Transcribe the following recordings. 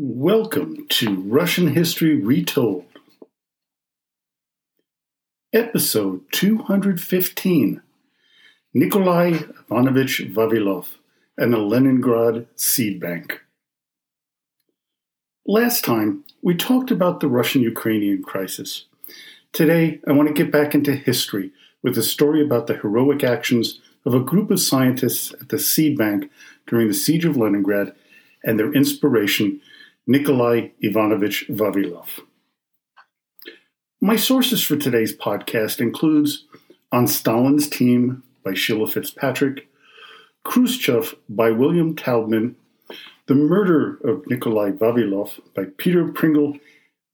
Welcome to Russian History Retold, Episode 215 Nikolai Ivanovich Vavilov and the Leningrad Seed Bank. Last time, we talked about the Russian Ukrainian crisis. Today, I want to get back into history with a story about the heroic actions of a group of scientists at the seed bank during the siege of Leningrad and their inspiration, Nikolai Ivanovich Vavilov. My sources for today's podcast includes On Stalin's Team by Sheila Fitzpatrick, Khrushchev by William Taubman, The Murder of Nikolai Vavilov by Peter Pringle,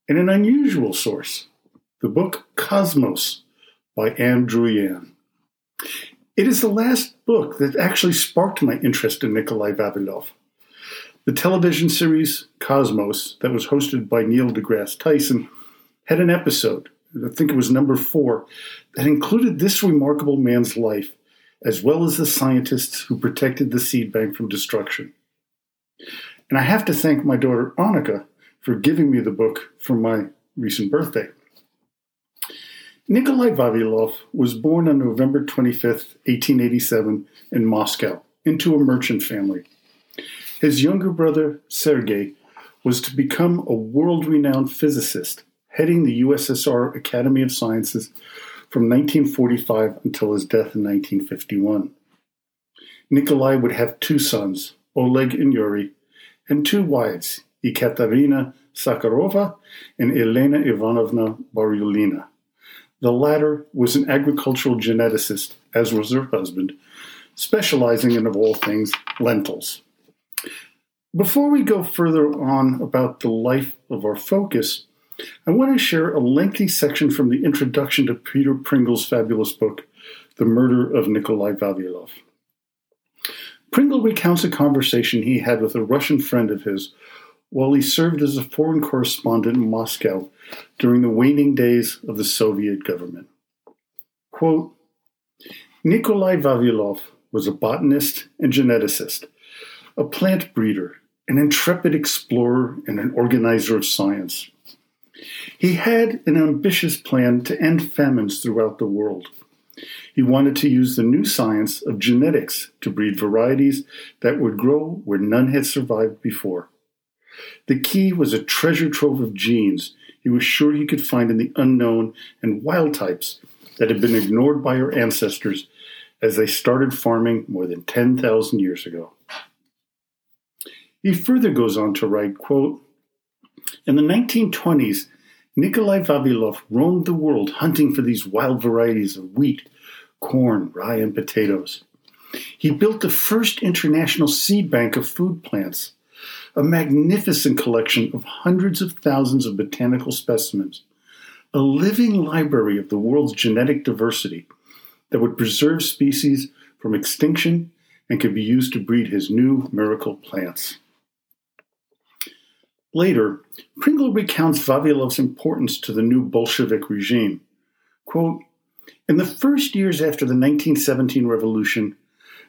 and an unusual source, the book Cosmos by Ann Druyan. It is the last book that actually sparked my interest in Nikolai Vavilov. The television series Cosmos, that was hosted by Neil deGrasse Tyson, had an episode, I think it was number four, that included this remarkable man's life, as well as the scientists who protected the seed bank from destruction. And I have to thank my daughter Annika for giving me the book for my recent birthday. Nikolai Vavilov was born on November 25, 1887, in Moscow, into a merchant family. His younger brother, Sergei, was to become a world renowned physicist, heading the USSR Academy of Sciences from 1945 until his death in 1951. Nikolai would have two sons, Oleg and Yuri, and two wives, Ekaterina Sakharova and Elena Ivanovna Baryulina. The latter was an agricultural geneticist, as was her husband, specializing in, of all things, lentils. Before we go further on about the life of our focus, I want to share a lengthy section from the introduction to Peter Pringle's fabulous book, The Murder of Nikolai Vavilov. Pringle recounts a conversation he had with a Russian friend of his while he served as a foreign correspondent in Moscow during the waning days of the Soviet government. Quote, Nikolai Vavilov was a botanist and geneticist, a plant breeder, an intrepid explorer, and an organizer of science. He had an ambitious plan to end famines throughout the world. He wanted to use the new science of genetics to breed varieties that would grow where none had survived before. The key was a treasure trove of genes he was sure he could find in the unknown and wild types that had been ignored by our ancestors as they started farming more than 10,000 years ago. He further goes on to write, quote, In the 1920s, Nikolai Vavilov roamed the world hunting for these wild varieties of wheat, corn, rye, and potatoes. He built the first international seed bank of food plants a magnificent collection of hundreds of thousands of botanical specimens, a living library of the world's genetic diversity that would preserve species from extinction and could be used to breed his new miracle plants. Later, Pringle recounts Vavilov's importance to the new Bolshevik regime. Quote, in the first years after the 1917 revolution,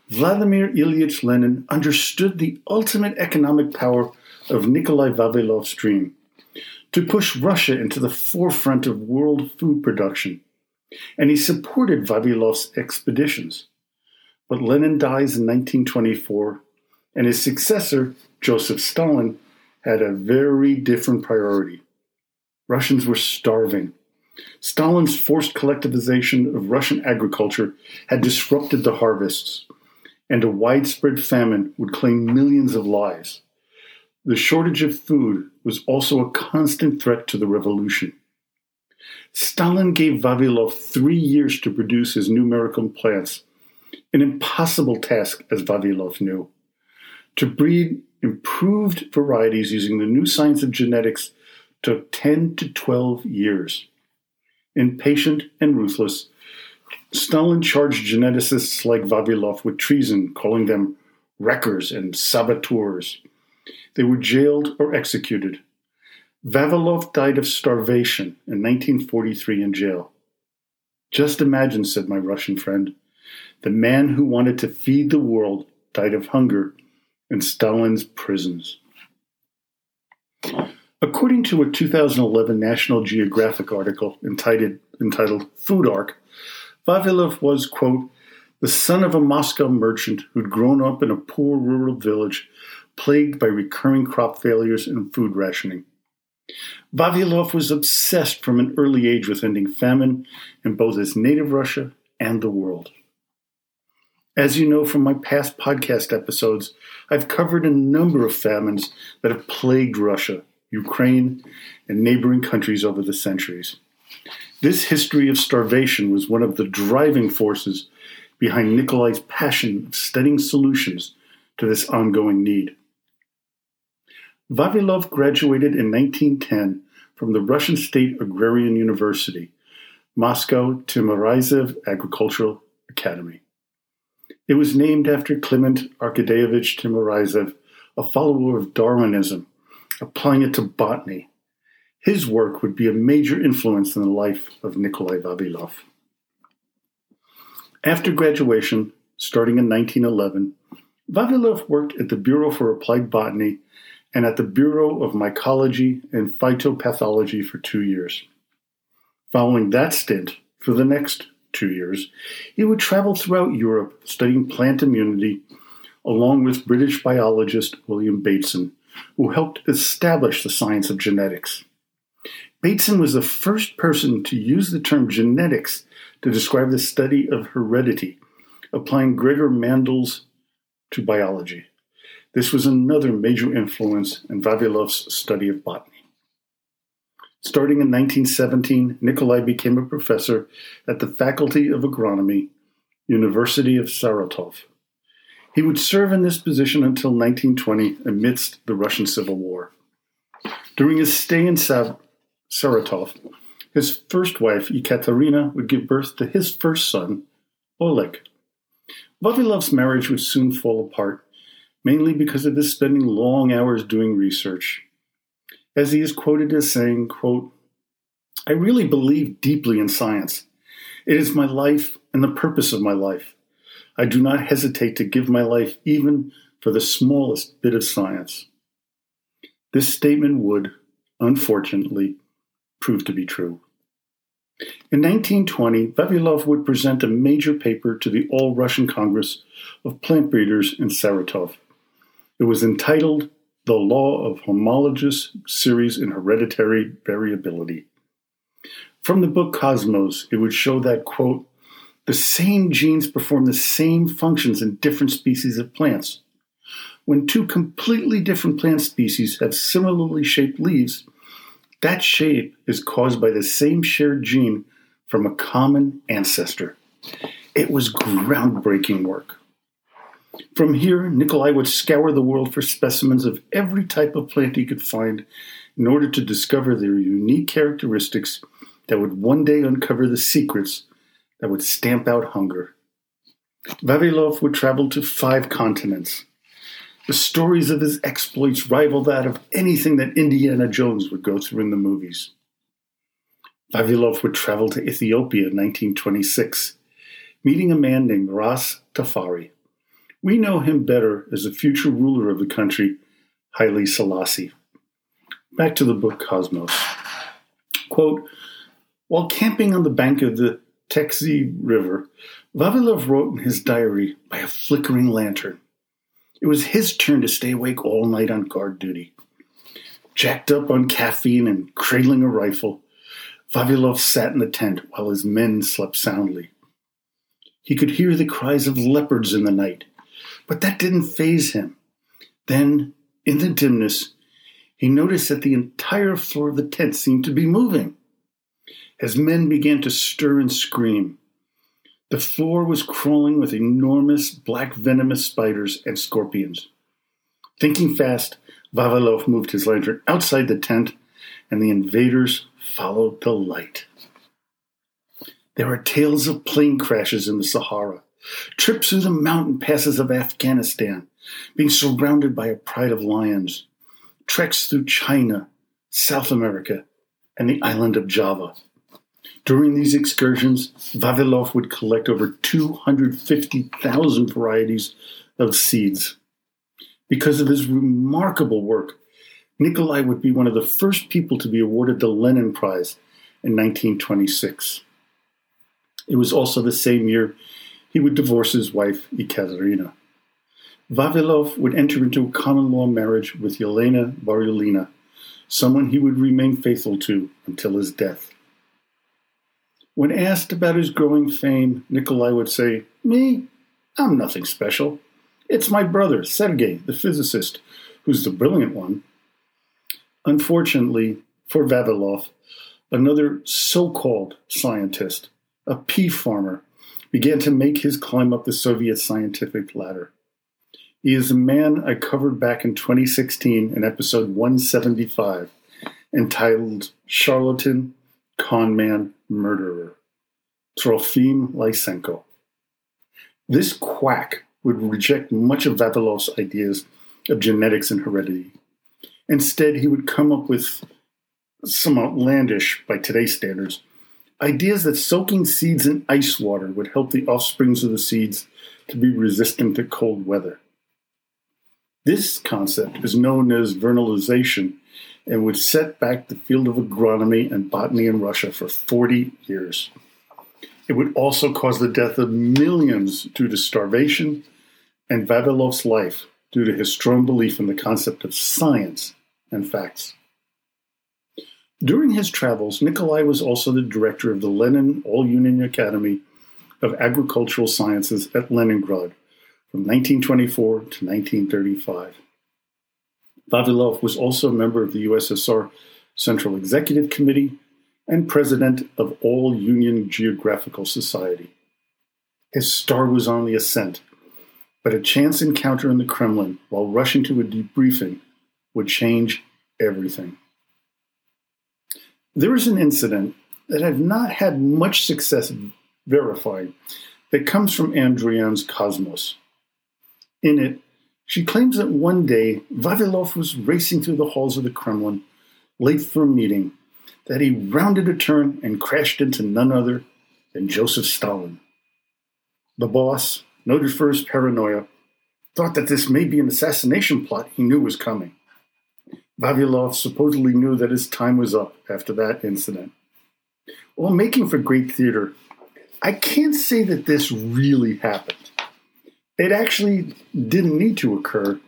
Vladimir Ilyich Lenin understood the ultimate economic power of Nikolai Vavilov's dream to push Russia into the forefront of world food production, and he supported Vavilov's expeditions. But Lenin dies in 1924, and his successor, Joseph Stalin, had a very different priority. Russians were starving. Stalin's forced collectivization of Russian agriculture had disrupted the harvests and a widespread famine would claim millions of lives. The shortage of food was also a constant threat to the revolution. Stalin gave Vavilov three years to produce his new miracle plants, an impossible task, as Vavilov knew. To breed improved varieties using the new science of genetics took 10 to 12 years. Impatient and ruthless, Stalin charged geneticists like Vavilov with treason, calling them wreckers and saboteurs. They were jailed or executed. Vavilov died of starvation in 1943 in jail. Just imagine, said my Russian friend, the man who wanted to feed the world died of hunger in Stalin's prisons. According to a 2011 National Geographic article entitled, entitled Food Ark, Vavilov was, quote, the son of a Moscow merchant who'd grown up in a poor rural village plagued by recurring crop failures and food rationing. Vavilov was obsessed from an early age with ending famine in both his native Russia and the world. As you know from my past podcast episodes, I've covered a number of famines that have plagued Russia, Ukraine, and neighboring countries over the centuries. This history of starvation was one of the driving forces behind Nikolai's passion of studying solutions to this ongoing need. Vavilov graduated in 1910 from the Russian State Agrarian University, Moscow Timiryazev Agricultural Academy. It was named after Clement Arkadeyevich Timiryazev, a follower of Darwinism, applying it to botany. His work would be a major influence in the life of Nikolai Vavilov. After graduation, starting in 1911, Vavilov worked at the Bureau for Applied Botany and at the Bureau of Mycology and Phytopathology for two years. Following that stint, for the next two years, he would travel throughout Europe studying plant immunity along with British biologist William Bateson, who helped establish the science of genetics. Bateson was the first person to use the term genetics to describe the study of heredity, applying Gregor Mendel's to biology. This was another major influence in Vavilov's study of botany. Starting in 1917, Nikolai became a professor at the Faculty of Agronomy, University of Saratov. He would serve in this position until 1920 amidst the Russian Civil War. During his stay in Saratov, his first wife, Ekaterina, would give birth to his first son, Oleg. Vavilov's marriage would soon fall apart, mainly because of his spending long hours doing research. As he is quoted as saying, quote, I really believe deeply in science. It is my life and the purpose of my life. I do not hesitate to give my life even for the smallest bit of science. This statement would, unfortunately, prove to be true. In 1920, Vavilov would present a major paper to the All Russian Congress of Plant Breeders in Saratov. It was entitled The Law of Homologous Series in Hereditary Variability. From the book Cosmos, it would show that, quote, the same genes perform the same functions in different species of plants. When two completely different plant species have similarly shaped leaves, that shape is caused by the same shared gene from a common ancestor. It was groundbreaking work. From here, Nikolai would scour the world for specimens of every type of plant he could find in order to discover their unique characteristics that would one day uncover the secrets that would stamp out hunger. Vavilov would travel to five continents, the stories of his exploits rival that of anything that Indiana Jones would go through in the movies. Vavilov would travel to Ethiopia in 1926, meeting a man named Ras Tafari. We know him better as the future ruler of the country, Haile Selassie. Back to the book Cosmos. Quote, While camping on the bank of the Teksi River, Vavilov wrote in his diary by a flickering lantern. It was his turn to stay awake all night on guard duty. Jacked up on caffeine and cradling a rifle, Vavilov sat in the tent while his men slept soundly. He could hear the cries of leopards in the night, but that didn't faze him. Then, in the dimness, he noticed that the entire floor of the tent seemed to be moving. As men began to stir and scream, the floor was crawling with enormous black venomous spiders and scorpions. Thinking fast, Vavilov moved his lantern outside the tent, and the invaders followed the light. There are tales of plane crashes in the Sahara, trips through the mountain passes of Afghanistan, being surrounded by a pride of lions, treks through China, South America, and the island of Java. During these excursions, Vavilov would collect over 250,000 varieties of seeds. Because of his remarkable work, Nikolai would be one of the first people to be awarded the Lenin Prize in 1926. It was also the same year he would divorce his wife, Ekaterina. Vavilov would enter into a common law marriage with Yelena Baryulina, someone he would remain faithful to until his death. When asked about his growing fame, Nikolai would say, Me? I'm nothing special. It's my brother, Sergei, the physicist, who's the brilliant one. Unfortunately for Vavilov, another so called scientist, a pea farmer, began to make his climb up the Soviet scientific ladder. He is a man I covered back in 2016 in episode 175, entitled Charlatan, Conman, Murderer, Trofim Lysenko. This quack would reject much of Vavilov's ideas of genetics and heredity. Instead, he would come up with some outlandish, by today's standards, ideas that soaking seeds in ice water would help the offsprings of the seeds to be resistant to cold weather. This concept is known as vernalization and would set back the field of agronomy and botany in Russia for 40 years. It would also cause the death of millions due to starvation and Vavilov's life due to his strong belief in the concept of science and facts. During his travels, Nikolai was also the director of the Lenin All Union Academy of Agricultural Sciences at Leningrad from 1924 to 1935. Vavilov was also a member of the USSR Central Executive Committee and president of All Union Geographical Society. His star was on the ascent, but a chance encounter in the Kremlin while rushing to a debriefing would change everything. There is an incident that I've not had much success verifying that comes from Ann Druyan's Cosmos. In it, she claims that one day Vavilov was racing through the halls of the Kremlin, late for a meeting, that he rounded a turn and crashed into none other than Joseph Stalin. The boss, noted for his paranoia, thought that this may be an assassination plot he knew was coming. Vavilov supposedly knew that his time was up after that incident. While making for great theater, I can't say that this really happened. It actually didn't need to occur,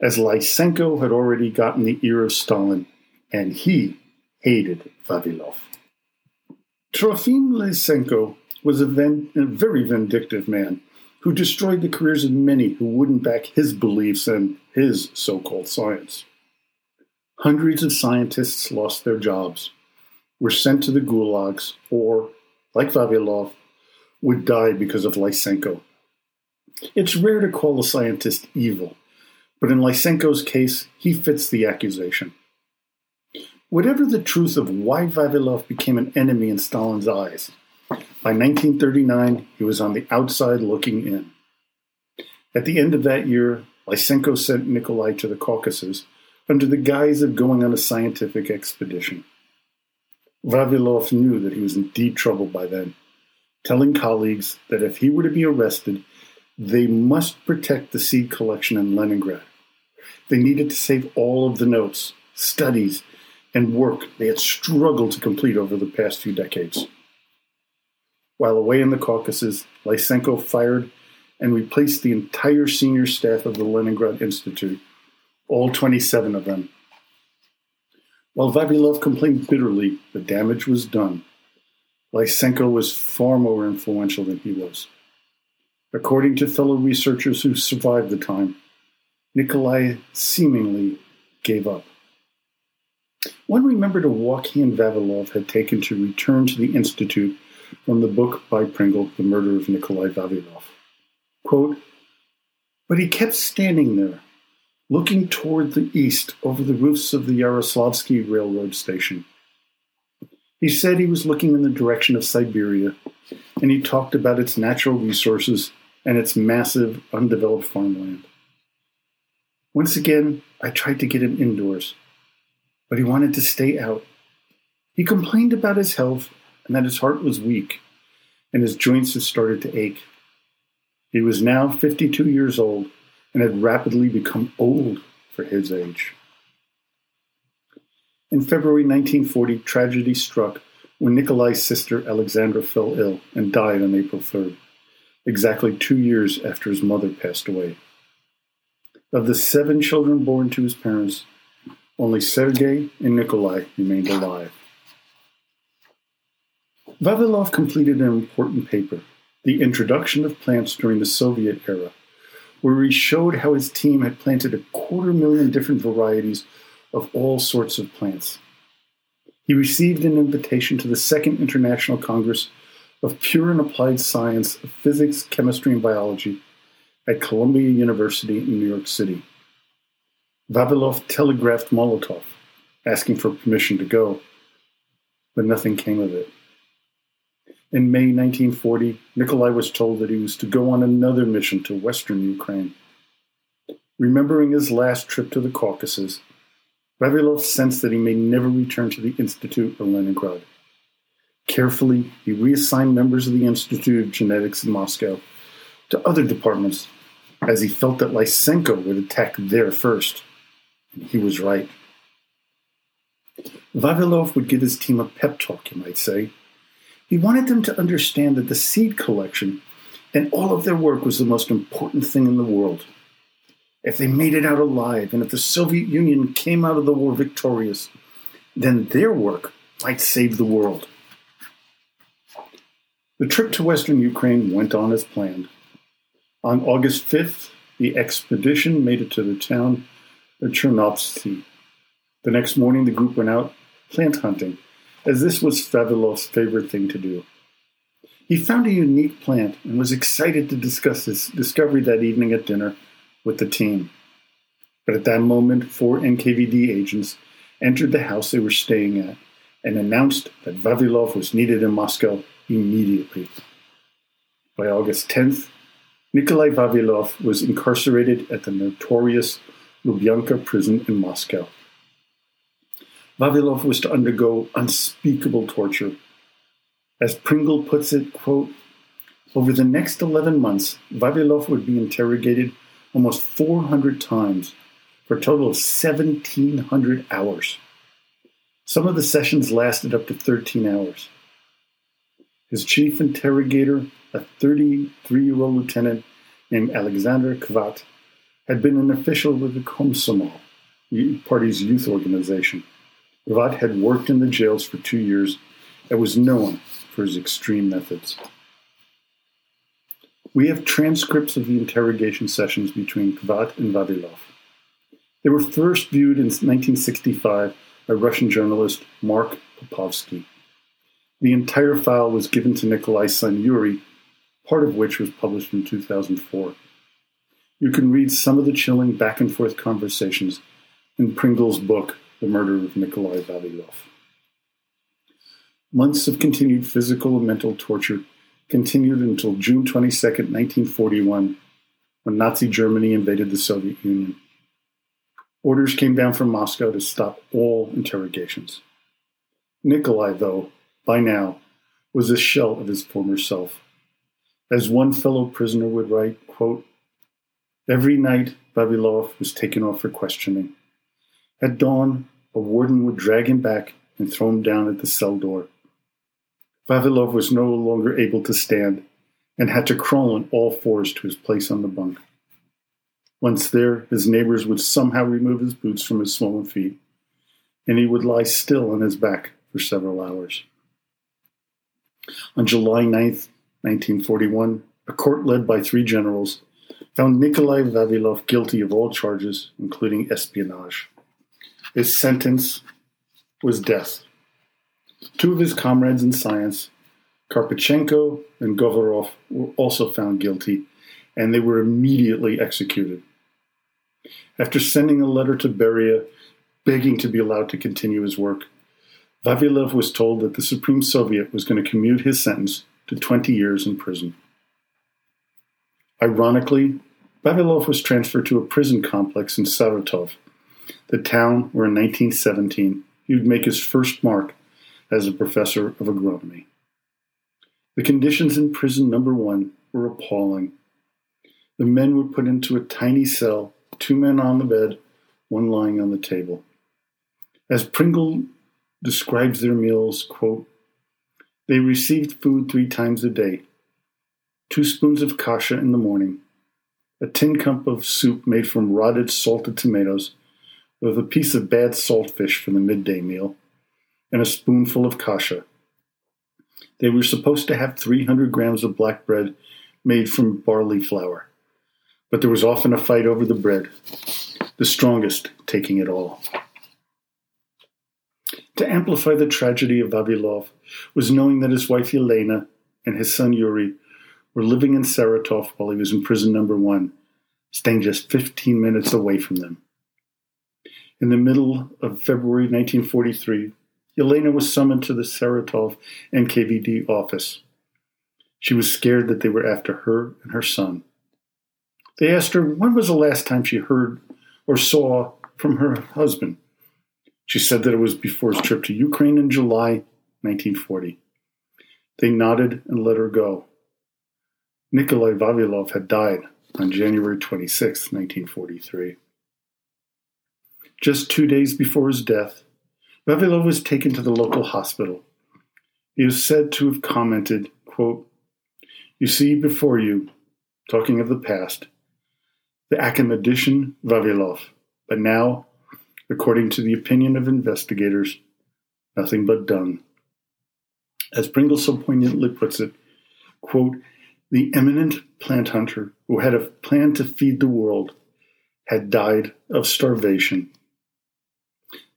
as Lysenko had already gotten the ear of Stalin, and he hated Vavilov. Trofim Lysenko was a, ven- a very vindictive man who destroyed the careers of many who wouldn't back his beliefs and his so called science. Hundreds of scientists lost their jobs, were sent to the gulags, or, like Vavilov, would die because of Lysenko. It's rare to call a scientist evil, but in Lysenko's case, he fits the accusation. Whatever the truth of why Vavilov became an enemy in Stalin's eyes, by 1939 he was on the outside looking in. At the end of that year, Lysenko sent Nikolai to the Caucasus under the guise of going on a scientific expedition. Vavilov knew that he was in deep trouble by then, telling colleagues that if he were to be arrested, they must protect the seed collection in Leningrad. They needed to save all of the notes, studies, and work they had struggled to complete over the past few decades. While away in the Caucasus, Lysenko fired and replaced the entire senior staff of the Leningrad Institute, all 27 of them. While Vavilov complained bitterly, the damage was done. Lysenko was far more influential than he was. According to fellow researchers who survived the time, Nikolai seemingly gave up. One remembered a walk he and Vavilov had taken to return to the Institute from the book by Pringle, The Murder of Nikolai Vavilov. Quote, but he kept standing there, looking toward the east over the roofs of the Yaroslavsky railroad station. He said he was looking in the direction of Siberia, and he talked about its natural resources and its massive, undeveloped farmland. Once again, I tried to get him indoors, but he wanted to stay out. He complained about his health and that his heart was weak, and his joints had started to ache. He was now 52 years old and had rapidly become old for his age. In February 1940, tragedy struck when Nikolai's sister Alexandra fell ill and died on April 3rd, exactly two years after his mother passed away. Of the seven children born to his parents, only Sergei and Nikolai remained alive. Vavilov completed an important paper, The Introduction of Plants During the Soviet Era, where he showed how his team had planted a quarter million different varieties of all sorts of plants. He received an invitation to the Second International Congress of Pure and Applied Science of Physics, Chemistry, and Biology at Columbia University in New York City. Vavilov telegraphed Molotov, asking for permission to go, but nothing came of it. In May 1940, Nikolai was told that he was to go on another mission to western Ukraine. Remembering his last trip to the Caucasus, Vavilov sensed that he may never return to the Institute of Leningrad. Carefully, he reassigned members of the Institute of Genetics in Moscow to other departments, as he felt that Lysenko would attack there first. He was right. Vavilov would give his team a pep talk, you might say. He wanted them to understand that the seed collection and all of their work was the most important thing in the world if they made it out alive, and if the Soviet Union came out of the war victorious, then their work might save the world. The trip to western Ukraine went on as planned. On August 5th, the expedition made it to the town of Chernovtsi. The next morning, the group went out plant hunting, as this was Vavilov's favorite thing to do. He found a unique plant and was excited to discuss his discovery that evening at dinner with the team. But at that moment, four NKVD agents entered the house they were staying at and announced that Vavilov was needed in Moscow immediately. By August 10th, Nikolai Vavilov was incarcerated at the notorious Lubyanka prison in Moscow. Vavilov was to undergo unspeakable torture. As Pringle puts it, quote, over the next 11 months, Vavilov would be interrogated almost 400 times for a total of 1,700 hours. Some of the sessions lasted up to 13 hours. His chief interrogator, a 33 year old lieutenant named Alexander Khvat, had been an official with the Komsomol, the party's youth organization. Khvat had worked in the jails for two years and was known for his extreme methods. We have transcripts of the interrogation sessions between Khvat and Vavilov. They were first viewed in 1965 by Russian journalist Mark Popovsky. The entire file was given to Nikolai's son Yuri, part of which was published in 2004. You can read some of the chilling back and forth conversations in Pringle's book, The Murder of Nikolai Vavilov. Months of continued physical and mental torture continued until June 22, 1941, when Nazi Germany invaded the Soviet Union. Orders came down from Moscow to stop all interrogations. Nikolai, though, by now, was a shell of his former self. As one fellow prisoner would write, quote, Every night, Vavilov was taken off for questioning. At dawn, a warden would drag him back and throw him down at the cell door. Vavilov was no longer able to stand and had to crawl on all fours to his place on the bunk. Once there, his neighbors would somehow remove his boots from his swollen feet, and he would lie still on his back for several hours. On July 9th, 1941, a court led by three generals found Nikolai Vavilov guilty of all charges, including espionage. His sentence was death. Two of his comrades in science, Karpechenko and Govorov, were also found guilty, and they were immediately executed. After sending a letter to Beria begging to be allowed to continue his work, Vavilov was told that the Supreme Soviet was going to commute his sentence to 20 years in prison. Ironically, Vavilov was transferred to a prison complex in Saratov, the town where in 1917 he would make his first mark as a professor of agronomy. The conditions in prison number one were appalling. The men were put into a tiny cell, two men on the bed, one lying on the table. As Pringle describes their meals, quote, they received food three times a day two spoons of kasha in the morning, a tin cup of soup made from rotted salted tomatoes, with a piece of bad saltfish for the midday meal, and a spoonful of kasha. They were supposed to have 300 grams of black bread made from barley flour, but there was often a fight over the bread, the strongest taking it all. To amplify the tragedy of Vavilov was knowing that his wife Yelena and his son Yuri were living in Saratov while he was in prison number one, staying just 15 minutes away from them. In the middle of February 1943, Elena was summoned to the Saratov NKVD office. She was scared that they were after her and her son. They asked her when was the last time she heard or saw from her husband. She said that it was before his trip to Ukraine in July 1940. They nodded and let her go. Nikolai Vavilov had died on January 26, 1943. Just two days before his death, Vavilov was taken to the local hospital. He is said to have commented, quote, You see before you, talking of the past, the academician Vavilov, but now according to the opinion of investigators, nothing but dung. As Pringle so poignantly puts it, quote, the eminent plant hunter who had a plan to feed the world had died of starvation.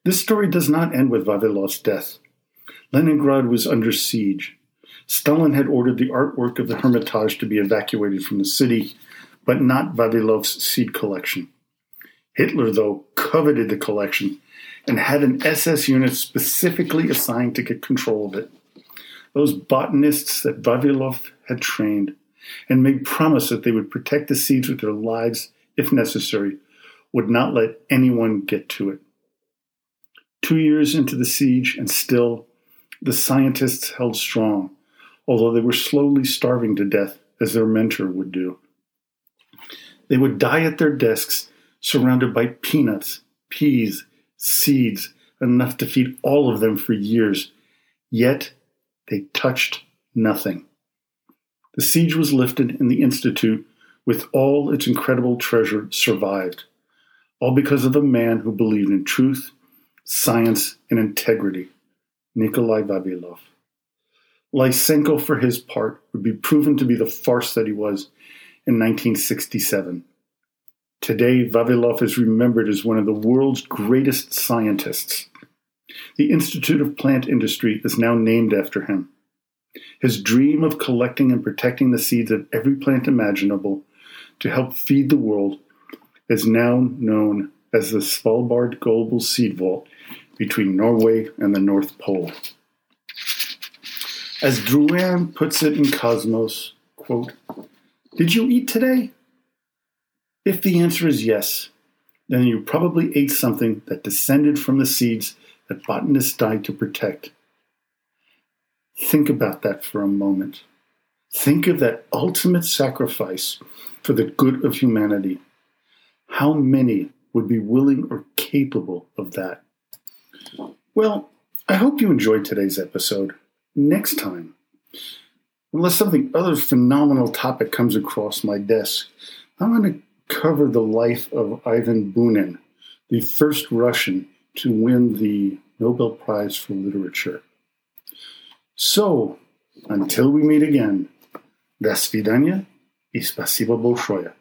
This story does not end with Vavilov's death. Leningrad was under siege. Stalin had ordered the artwork of the Hermitage to be evacuated from the city, but not Vavilov's seed collection. Hitler, though, coveted the collection and had an SS unit specifically assigned to get control of it. Those botanists that Vavilov had trained and made promise that they would protect the seeds with their lives if necessary would not let anyone get to it. Two years into the siege, and still, the scientists held strong, although they were slowly starving to death as their mentor would do. They would die at their desks surrounded by peanuts, peas, seeds, enough to feed all of them for years. Yet they touched nothing. The siege was lifted, and the Institute, with all its incredible treasure, survived, all because of a man who believed in truth, science, and integrity Nikolai Vavilov. Lysenko, for his part, would be proven to be the farce that he was in 1967. Today, Vavilov is remembered as one of the world's greatest scientists. The Institute of Plant Industry is now named after him. His dream of collecting and protecting the seeds of every plant imaginable to help feed the world is now known as the Svalbard Global Seed Vault between Norway and the North Pole. As Druyan puts it in Cosmos, quote, Did you eat today? If the answer is yes, then you probably ate something that descended from the seeds that botanists died to protect. Think about that for a moment. Think of that ultimate sacrifice for the good of humanity. How many would be willing or capable of that? Well, I hope you enjoyed today's episode. Next time, unless something other phenomenal topic comes across my desk, I'm going to cover the life of Ivan Bunin, the first Russian to win the Nobel Prize for Literature. So, until we meet again, до свидания и спасибо большое.